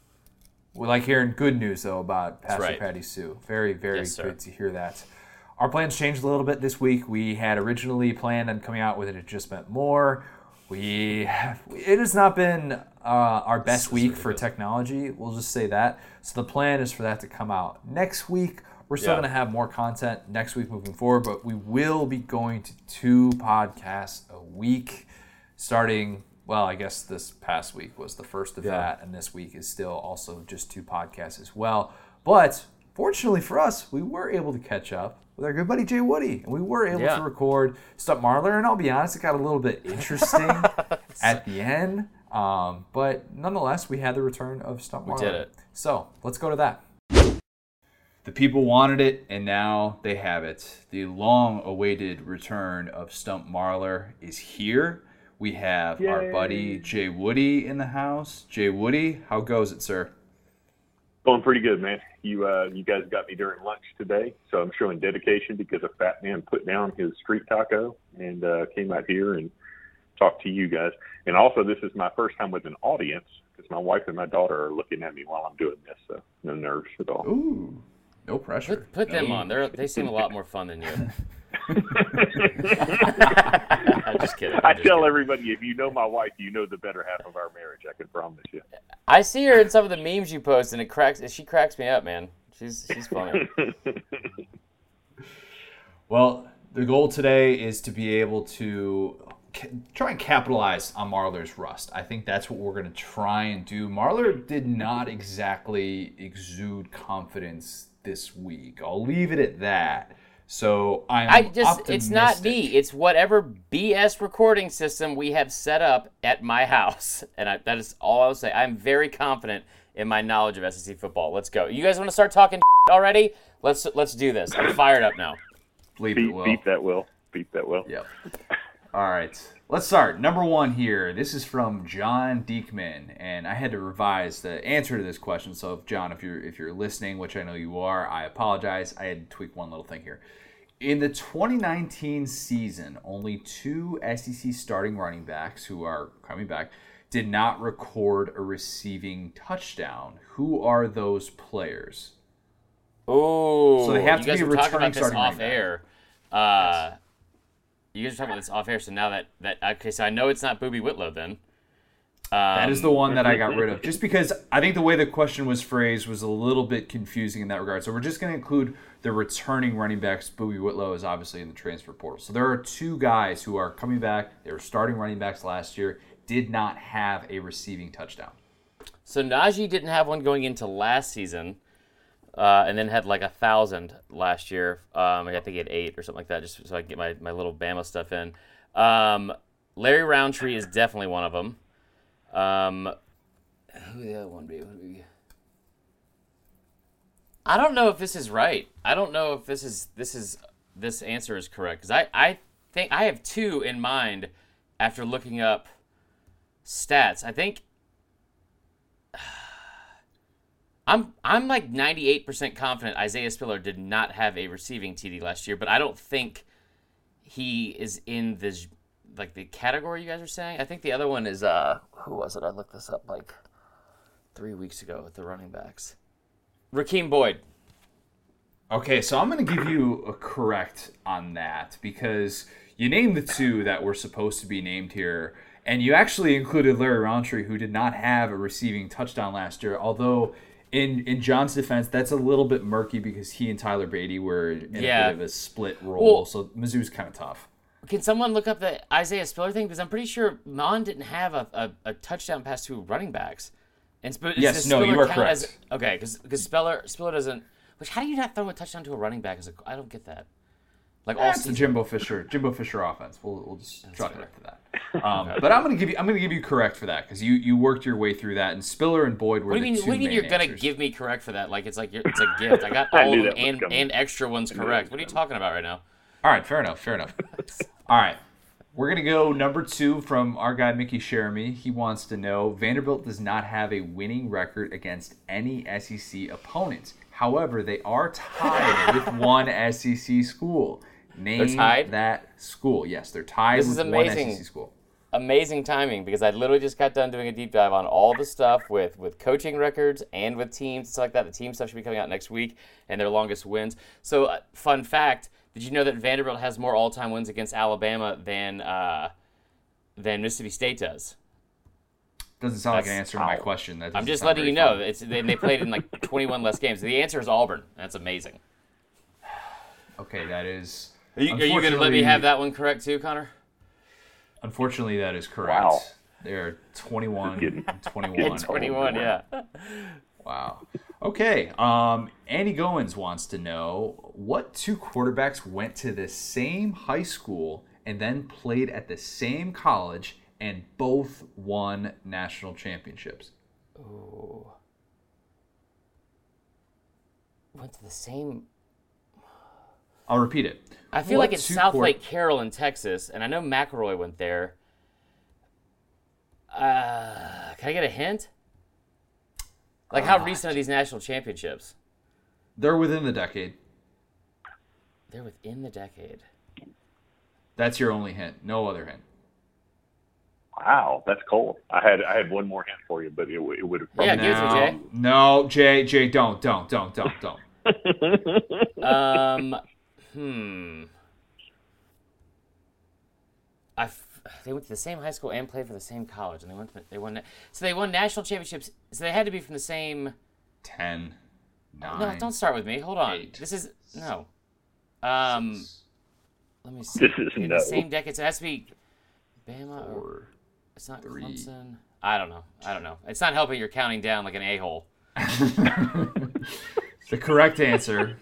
We like hearing good news though about Pastor right. Patty Sue. Very, very Yes, sir. good to hear that. Our plans changed a little bit this week. We had originally planned on coming out with it. It just meant more. We have, it has not been uh, our best week for ridiculous. technology. We'll just say that. So the plan is for that to come out next week. We're still Yeah. going to have more content next week moving forward, but we will be going to two podcasts a week starting well i guess this past week was the first of Yeah. that and this week is still also just two podcasts as well but fortunately for us we were able to catch up with our good buddy jay woody and we were able Yeah. to record stump marler and i'll be honest it got a little bit interesting at the end um, but nonetheless we had the return of stump marler did it. so let's go to that the people wanted it, and now they have it. The long awaited return of Stump Marler is here. We have our buddy Jay Woody in the house. Jay Woody, how goes it, sir? Going pretty good, man. You uh, you guys got me during lunch today, so I'm showing dedication because a fat man put down his street taco and uh, came out here and talked to you guys. And also, this is my first time with an audience because my wife and my daughter are looking at me while I'm doing this, so no nerves at all. Ooh, no pressure. put, put them on. They're, they seem a lot more fun than you. I'm just kidding. I'm I just tell kidding. everybody, if you know my wife, you know the better half of our marriage. I can promise you. I see her in some of the memes you post, and it cracks. She cracks me up, man. She's she's funny. Well, the goal today is to be able to try and capitalize on Marler's rust. I think that's what we're going to try and do. Marler did not exactly exude confidence this week. I'll leave it at that. So I'm I just it's not me. It's whatever BS recording system we have set up at my house, and I, that is all I'll say. I'm very confident in my knowledge of SEC football. Let's go. You guys want to start talking already? Let's let's do this. I'm fired up now. Bleep it, Will. beat that will. Beep that will. Yep. All right. Let's start. Number one here. This is from John Diekman, and I had to revise the answer to this question. So, if John, if you're if you're listening, which I know you are, I apologize. I had to tweak one little thing here. In the 2019 season, only two SEC starting running backs who are coming back did not record a receiving touchdown. Who are those players? Oh, So they have to be returning starting off air. Uh, You guys were talking about this off air, so now that that okay, so I know it's not Boobee Whitlow then. That is the one that I got rid of, just because I think the way the question was phrased was a little bit confusing in that regard. So we're just going to include the returning running backs. Boobee Whitlow is obviously in the transfer portal. So there are two guys who are coming back. They were starting running backs last year, did not have a receiving touchdown. So Najee didn't have one going into last season, uh, and then had like a thousand last year. Um, I think he had eight or something like that, just so I can get my, my little Bama stuff in. Um, Larry Rountree is definitely one of them. Um, who the other one be? Be? I don't know if this is right. I don't know if this is this is this answer is correct because I I think I have two in mind after looking up stats. I think I'm I'm like 98% confident Isaiah Spiller did not have a receiving TD last year, but I don't think he is in this like the category you guys are saying. I think the other one is uh who was it? I looked this up like three weeks ago with the running backs. Rakeem Boyd. Okay, so I'm going to give you a correct on that because you named the two that were supposed to be named here, and you actually included Larry Rountree, who did not have a receiving touchdown last year. Although, in in John's defense, that's a little bit murky because he and Tyler Badie were in Yeah. a bit of a split role, Well- so Mizzou's kind of tough. Can someone look up the Isaiah Spiller thing? Because I'm pretty sure Mond didn't have a, a, a touchdown pass to running backs. And Sp- Yes, no, Spiller you are correct. As, okay, because Spiller Spiller doesn't. Which how do you not throw a touchdown to a running back? As a, I don't get that. Like all the. Jimbo Fisher Jimbo Fisher offense. We'll, we'll just chalk it up to that. Um, But I'm gonna give you I'm gonna give you correct for that because you you worked your way through that, and Spiller and Boyd were What do you mean? What do you mean you're gonna give me correct for that? Like it's like you're, it's a gift. I got all knew of them and, coming. and extra ones correct. What are you talking about right now? All right, fair enough, fair enough. All right. We're going to go number two from our guy, Mickey Sheremy. He wants to know Vanderbilt does not have a winning record against any SEC opponents. However, they are tied with one SEC school. Name tied? that school. Yes, they're tied This with is one amazing. SEC school. amazing timing because I literally just got done doing a deep dive on all the stuff with with coaching records and with teams stuff like that. The team stuff should be coming out next week and their longest wins. So, uh, fun fact: Did you know that Vanderbilt has more all-time wins against Alabama than uh, than Mississippi State does? Doesn't sound like an answer to my question. That I'm just letting you know. fun. It's they, they played in like 21 less games. The answer is Auburn. That's amazing. Okay, that is. Are you, are you going to let me have that one correct too, Connor? Unfortunately, that is correct. Wow. They're 21 Getting- and 21. 21, yeah. Wow. Okay. Um, Andy Goins wants to know what two quarterbacks went to the same high school and then played at the same college and both won national championships. Oh. Went to the same I'll repeat it. I feel What like it's South quar- Lake Carroll in Texas, and I know McElroy went there. Uh, can I get a hint? Like, how recent are these national championships? They're within the decade. They're within the decade. That's your only hint. No other hint. Wow, that's cold. I had I had one more hint for you, but it, it would have. Yeah, give it to me, Jay. No, Jay, Jay, don't, don't, don't, don't, don't. Um, hmm. I f- they went to the same high school and played for the same college, and they went. To, they won. So they won national championships. So they had to be from the same. 10, 9, No, don't start with me. Hold on. eight, This is no. Um, six, let me see. This is In no. the same decade. So it has to be Bama or it's not three. Clemson. I don't know. I don't know. It's not helping. You're counting down like an a hole. The correct answer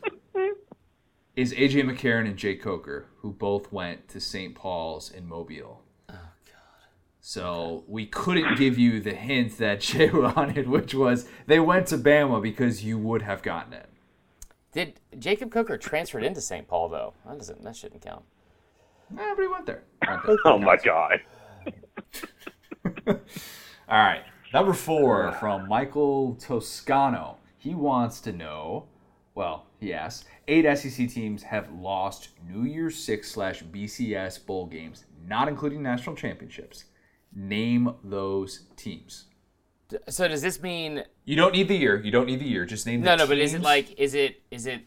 is AJ McCarron and Jake Coker, who both went to St. Paul's in Mobile. Oh God. So we couldn't give you the hint that Jay wanted, which was they went to Bama because you would have gotten it. Did Jacob Coker transferred into St. Paul though? That doesn't. That shouldn't count. Nah, but he went there. Went there. Oh my god. All right. Number four from Michael Toscano. He wants to know, well, he asks, eight SEC teams have lost New Year's Six slash BCS bowl games, not including national championships. Name those teams. So does this mean You don't need the year. You don't need the year. Just name no, the no? But is it like is it is it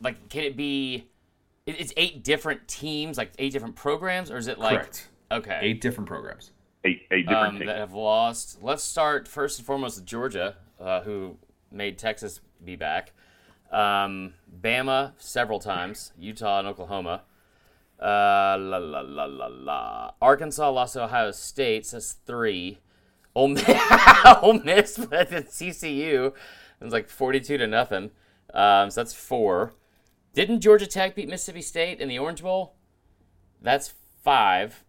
like can it be? It's eight different teams, like eight different programs, or is it like Correct. okay? eight different programs? Eight eight different um, teams. that have lost. Let's start first and foremost with Georgia, uh, who made Texas be back. Um, Bama several times, Utah and Oklahoma. Uh, la la la la la. Arkansas lost to Ohio State. So that's three. Ole Miss, Ole Miss but at TCU. It was like forty-two to nothing. Um, so that's four. Didn't Georgia Tech beat Mississippi State in the Orange Bowl? That's five.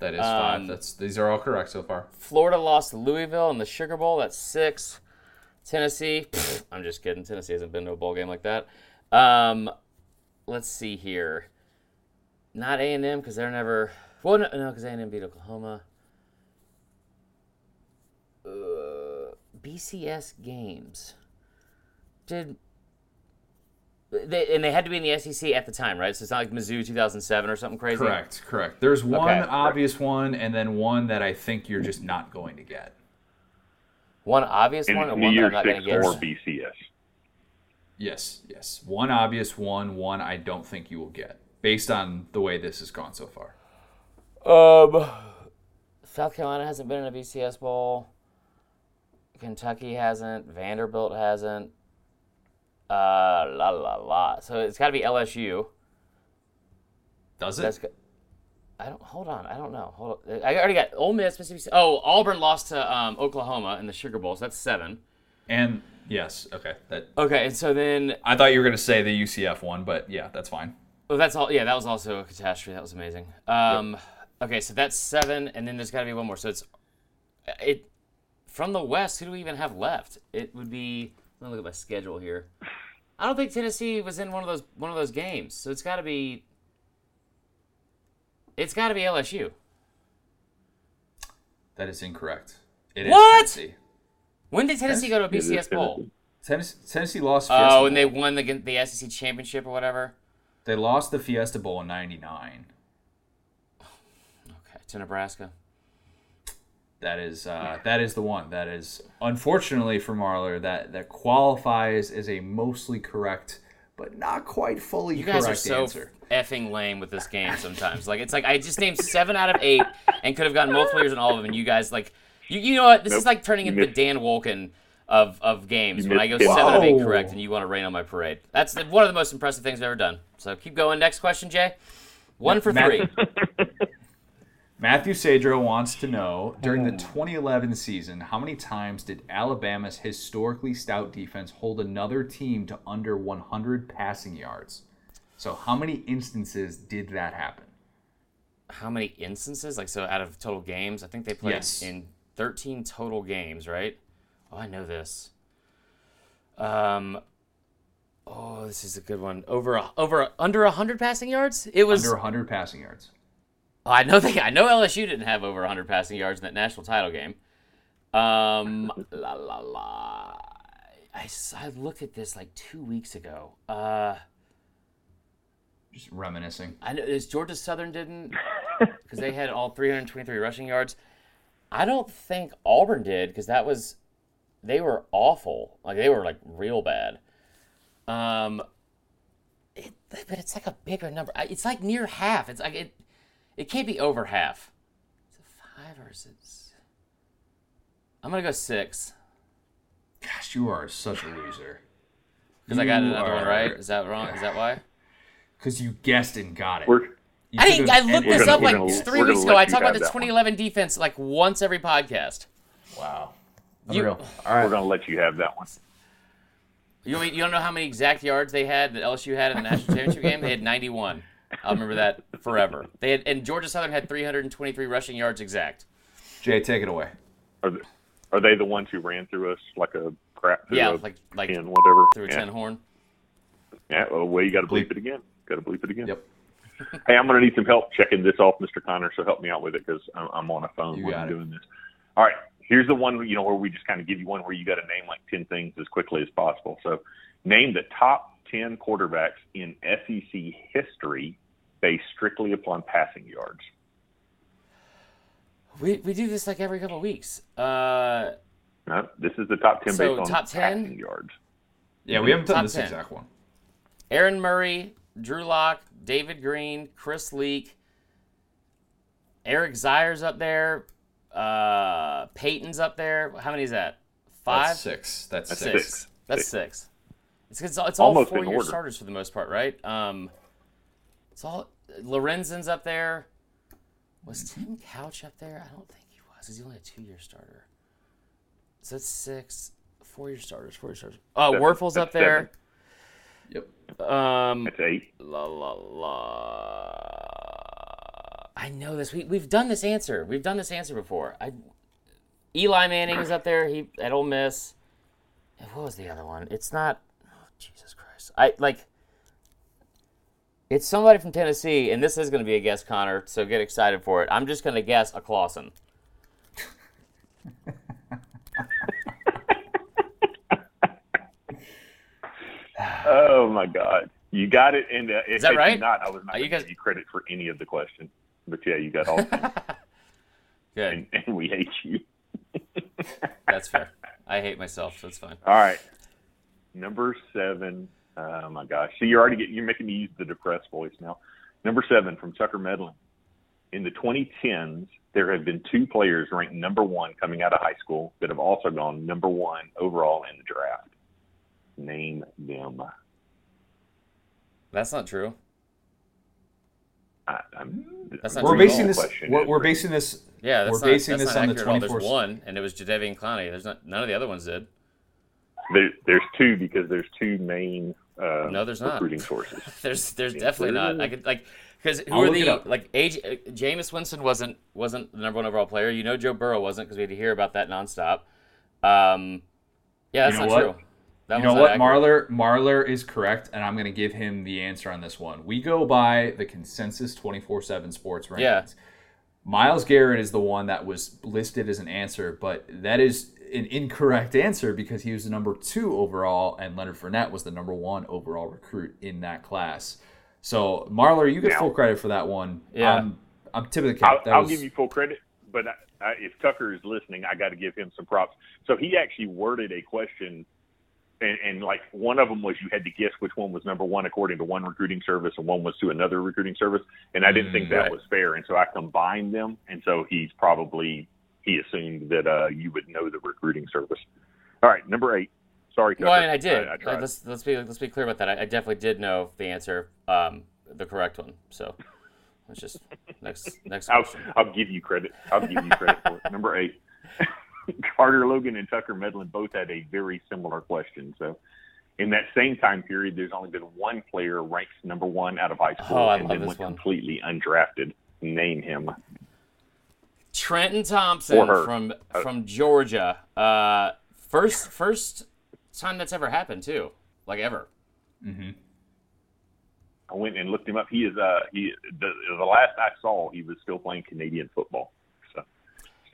That is five. Um, That's these are all correct so far. Florida lost to Louisville in the Sugar Bowl. That's six. Tennessee, I'm just kidding. Tennessee hasn't been to a bowl game like that. Um, let's see here. Not A and M because they're never. Well, no, no, because A and M beat Oklahoma. Uh, BCS games. Did they, and they had to be in the SEC at the time, right? So it's not like Mizzou 2007 or something crazy. Correct, correct. There's one Okay. obvious one, and then one that I think you're just not going to get. One obvious And one, or New one that I'm Year's not going Six to or. BCS. Yes, yes. One obvious one, one I don't think you will get, based on the way this has gone so far. Um, South Carolina hasn't been in a BCS bowl. Kentucky hasn't. Vanderbilt hasn't. Uh, la la la. So it's got to be LSU. Does it? That's good. I don't. Hold on. I don't know. Hold on. I already got Ole Miss, Mississippi. State- Oh, Auburn lost to um, Oklahoma in the Sugar Bowl. So that's seven. and yes, okay. That Okay, and so then I thought you were going to say the UCF one, but yeah, that's fine. Well, that's all. Yeah, that was also a catastrophe. That was amazing. Um, Okay, so that's seven, and then there's got to be one more. So it's it from the West. Who do we even have left? It would be. Let me look at my schedule here. I don't think Tennessee was in one of those one of those games, so it's got to be. It's got to be LSU. That is incorrect. It is What? Tennessee. When did Tennessee go to a BCS bowl? Tennessee. Tennessee, Tennessee lost. Fiesta Oh, Bowl. and they won the the SEC championship or whatever. they lost the Fiesta Bowl in '99. Okay, to Nebraska. That is uh, that is the one. That is unfortunately for Marler that that qualifies as a mostly correct, but not quite fully You guys correct are so answer. Effing lame with this game sometimes. like it's like I just named seven out of eight and could have gotten multiple years on all of them, and you guys like you you know what? This is like turning You into the missed- Dan Wolken of of games when I go missed- seven out of eight correct and you want to rain on my parade. That's one of the most impressive things I've ever done. So keep going. Next question, Jay. One for Matt- three. Matthew Sadro wants to know during the 2011 season, how many times did Alabama's historically stout defense hold another team to under 100 passing yards? So, how many instances did that happen? How many instances? Like so out of total games? I think they played Yes. in thirteen total games, right? Oh, I know this. Um. Oh, this is a good one. Over a, over a, under hundred passing yards. It was. Under 100 passing yards. Oh, I know they. I know LSU didn't have over 100 passing yards in that national title game. Um, la la la. I, I looked at this like two weeks ago. Uh, Just reminiscing. I know is Georgia Southern didn't because they had all 323 rushing yards. I don't think Auburn did because that was they were awful. Like they were like real bad. Um, it, but it's like a bigger number. It's like near half. It's like it. It can't be over half. It's a five or is it? s- I'm gonna go six Gosh, you are such a loser. because I got You another one right. Is that wrong? Is that why? Because you guessed and got it. We're I didn't. I looked this gonna- up like gonna- 3 weeks ago. I talk about have the that one. 2011 defense like once every podcast. Wow. You- All right. we're gonna let you have that one. You don't, you don't know how many exact yards they had that LSU had in the national championship game? They had 91. I'll remember that forever. They had and Georgia Southern had 323 rushing yards exact. Jay, take it away. Are they, are they the ones who ran through us like a crap Yeah, a like like tin, whatever? through a yeah. tin horn. Yeah, well, well you got to bleep Bleep. it again. Got to bleep it again. Yep. Hey, I'm going to need some help checking this off, Mr. Connor. So help me out with it because I'm, I'm on a phone You when I'm it. doing this. All right, here's the one you know where we just kind of give you one where you got to name like ten things as quickly as possible. So, name the top ten quarterbacks in SEC history based strictly upon passing yards. We, we do this like every couple of weeks. Uh, No, this is the top ten So, based on top 10? passing yards. Yeah, we haven't done Top this 10. exact one. Aaron Murray, Drew Lock, David Greene, Chris Leak, Eric Zeier's up there, Uh, Peyton's up there. How many is that? Five. That's six. That's, That's six. six. That's Six. six. It's, it's all, it's all Almost four-year order. starters for the most part, right? Um, it's all Lorenzen's up there. Was Tim Couch up there? I don't think he was. He's only a two-year starter. So that's six. Four-year starters. Four-year starters. Oh, Seven. Wuerffel's up That's there. Yep. Um, That's eight. la la la. I know this. We we've done this answer. We've done this answer before. I Eli Manning is up there. He at Ole Miss. What was the other one? It's not. Oh, Jesus Christ! I like. It's somebody from Tennessee, and this is going to be a guess, Connor. So get excited for it. I'm just going to guess a Clausen. Oh my God, you got it. And uh, if that right? Not, I was not Are going you to guys- give you credit for any of the questions, but yeah, you got all, Good. and, and we hate you. That's fair. I hate myself, so it's fine. All right, number seven. Oh my gosh, so you're already getting, you're making me use the depressed voice now. Number seven from Tucker Medlin. In the 2010s, there have been two players ranked number one coming out of high school that have also gone number one overall in the draft. Name them. That's not true. I, I'm, That's not We're true basing this. We're, we're basing this. Yeah, that's we're not, basing that's this not on the accurate at all. 24. There's one, and it was Jadeveon Clowney. There's not none of the other ones did. There, there's two because there's two main uh, No, there's not. recruiting sources. There's there's Yes, definitely not. I could like because who I'll are the like age? Uh, Jameis Winston wasn't wasn't the number one overall player. You know Joe Burrow wasn't because we had to hear about that nonstop. Um, yeah, that's You know not what? true. That You know what? accurate. Marler Marler is correct, and I'm going to give him the answer on this one. We go by the consensus 24/7 Sports rankings. Yeah. Myles Garrett is the one that was listed as an answer, but that is an incorrect answer because he was the number two overall, and Leonard Fournette was the number one overall recruit in that class. So Marler, you get Now- full credit for that one. Yeah. Um, I'm, I'm tip of the I'll, cap. That I'll was- give you full credit, but I, I, if Tucker is listening, I got to give him some props. So he actually worded a question, and, and like one of them was you had to guess which one was number one according to one recruiting service, and one was to another recruiting service, and I didn't think that right. was fair, and so I combined them, and so he's probably he assumed that uh, you would know the recruiting service. All right, number eight. Sorry, Tucker. No, I I did. I, I let's let's be let's be clear about that. I, I definitely did know the answer, um, the correct one. So let's just next next I'll. I'll give you credit. I'll give you credit for it. Number eight. Carter Logan and Tucker Medlin both had a very similar question. So, in that same time period, there's only been one player ranked number one out of high school Oh, and then went one. completely undrafted. Name him. Trenton Thompson from Uh, from Georgia. Uh, first first time that's ever happened too, like ever. I went and looked him up. He is uh he the, the last I saw he was still playing Canadian football.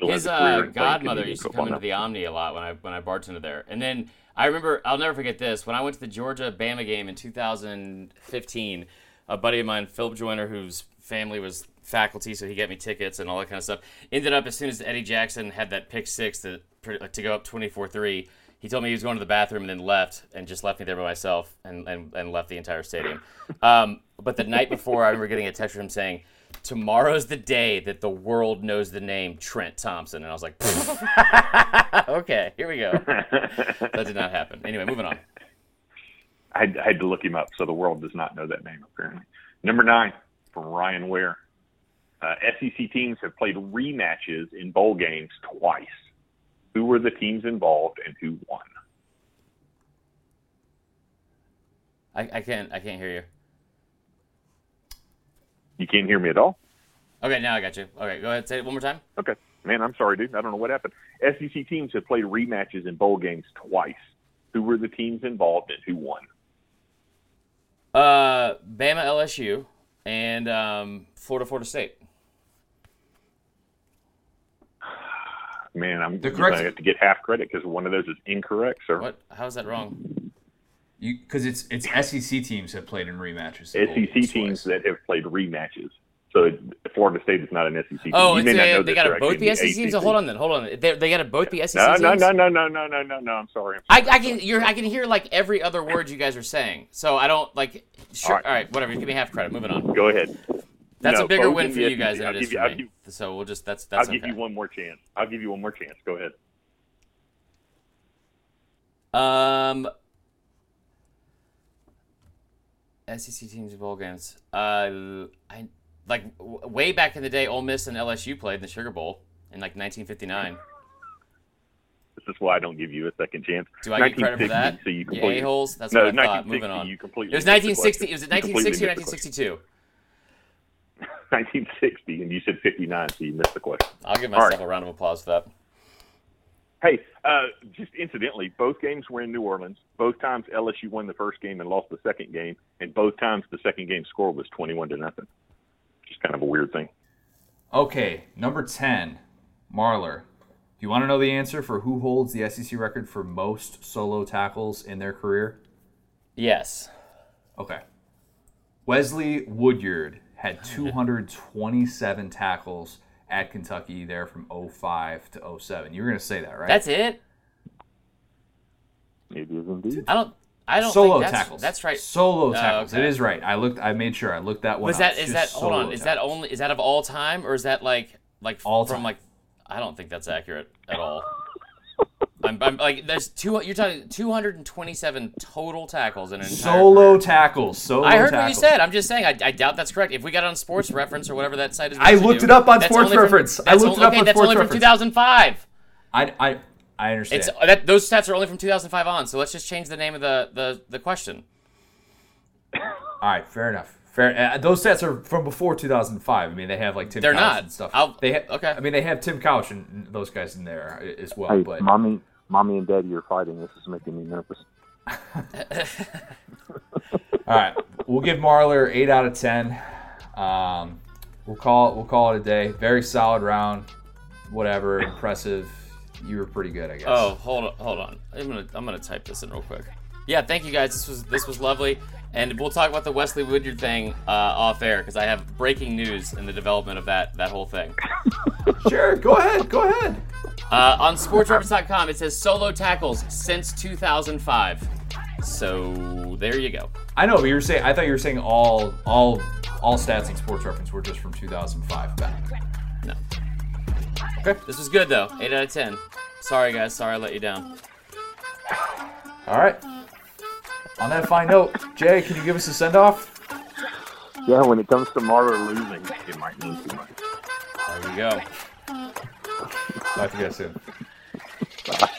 His has a career uh, godmother used to come into the Omni a lot when I when I bartended there, and then I remember I'll never forget this when I went to the Georgia Bama game in 2015. A buddy of mine, Philip Joyner, whose family was faculty, so he got me tickets and all that kind of stuff. Ended up as soon as Eddie Jackson had that pick six to to go up 24-3. He told me he was going to the bathroom and then left and just left me there by myself and, and, and left the entire stadium. Um, but the night before, I remember getting a text from him saying, tomorrow's the day that the world knows the name Trent Thompson. And I was like, okay, here we go. That did not happen. Anyway, moving on. I had, I had to look him up, so the world does not know that name apparently. Number nine from Ryan Ware. Uh, SEC teams have played rematches in bowl games twice. Who were the teams involved and who won? I, I can't I can't hear you. You can't hear me at all. Okay, now I got you. Okay, go ahead. Say it one more time. Okay, man, I'm sorry, dude. I don't know what happened. SEC teams have played rematches in bowl games twice. Who were the teams involved and who won? Uh, Bama, LSU, and um, Florida, Florida State. Man, I'm The correct- to have to get half credit because one of those is incorrect, sir. What? How is that wrong? Because it's it's SEC teams have played in rematches. SEC teams that have played rematches. So it, Florida State is not an SEC team. Oh, you it's may not a, know they got to both actually be SEC teams. So hold on then. Hold on. They, they got to both be SEC No, teams. no, no, no, no, no, no, no, no. I'm sorry. I'm sorry. I can you're I can hear like every other word you guys are saying. So I don't like. Sure. All right. All right. Whatever. Give me half credit. Moving on. Go ahead. That's No, a bigger win for you guys than it is for me. give- So we'll just that's I'll that's give you one more chance. I'll give you one more chance. Go ahead. Um, SEC teams in bowl games. Uh, I like w- way back in the day, Ole Miss and LSU played in the Sugar Bowl in like 1959. This is why I don't give you a second chance. Do I get credit for that? 1960, So you completely, a-holes? That's no, what I thought. Moving on. You completely It was 1960. question. Was it 1960 or 1962? 1960, and you said 59, so you missed the question. I'll give myself right. a round of applause for that. Hey, uh, just incidentally, both games were in New Orleans. Both times LSU won the first game and lost the second game, and both times the second game score was 21 to nothing. Just kind of a weird thing. Okay, number 10, Marler. Do you want to know the answer for who holds the SEC record for most solo tackles in their career? Yes. Okay. Wesley Woodyard had 227 tackles at Kentucky there from 05 to 07. You were going to say that, right? That's it. It is indeed. I don't. I don't solo think that's, tackles. That's right. Solo Oh, tackles. okay. It is right. I looked. I made sure. I looked that one. Was up. that It's is just that hold on? solo Is that only is that of all time or is that like like All from time. like I don't think that's accurate at all. I'm, I'm like there's two you're talking 227 total tackles in an entire solo career. tackles? Solo. I heard what you said. I'm just saying. I, I doubt that's correct. If we got it on Sports Reference or whatever that site is, I looked do, it up on Sports only from- Reference. I looked it only- up okay, on that's Sports only from Reference. 2005. I I I understand. It's that those stats are only from 2005 on. So let's just change the name of the the, the question. All right, fair enough. Fair. Uh, those stats are from before 2005. I mean, they have like Tim They're Couch not. and stuff. I'll- they ha- okay. I mean, they have Tim Couch and and those guys in there uh, as well. Hey, but mommy, mommy and daddy are fighting. This is making me nervous. all right, we'll give Marler eight out of ten. Um, we'll call it. We'll call it a day. Very solid round. Whatever. Impressive. You were pretty good, I guess. Oh, hold on, hold on. I'm gonna I'm gonna type this in real quick. Yeah, thank you guys. This was this was lovely, and we'll talk about the Wesley Woodyard thing uh, off air because I have breaking news in the development of that that whole thing. Sure. Go ahead. Go ahead. Uh, on SportsReference.com, it says solo tackles since 2005. So there you go. I know, but you were saying. I thought you were saying all all all stats in Sports Reference were just from 2005 back. No. Okay. This was good though. Eight out of ten. Sorry guys. Sorry I let you down. All right. On that fine note, Jay, can you give us a send off? Yeah, when it comes to Marler losing, it might mean too much. There you go. Talk to you guys soon. Bye.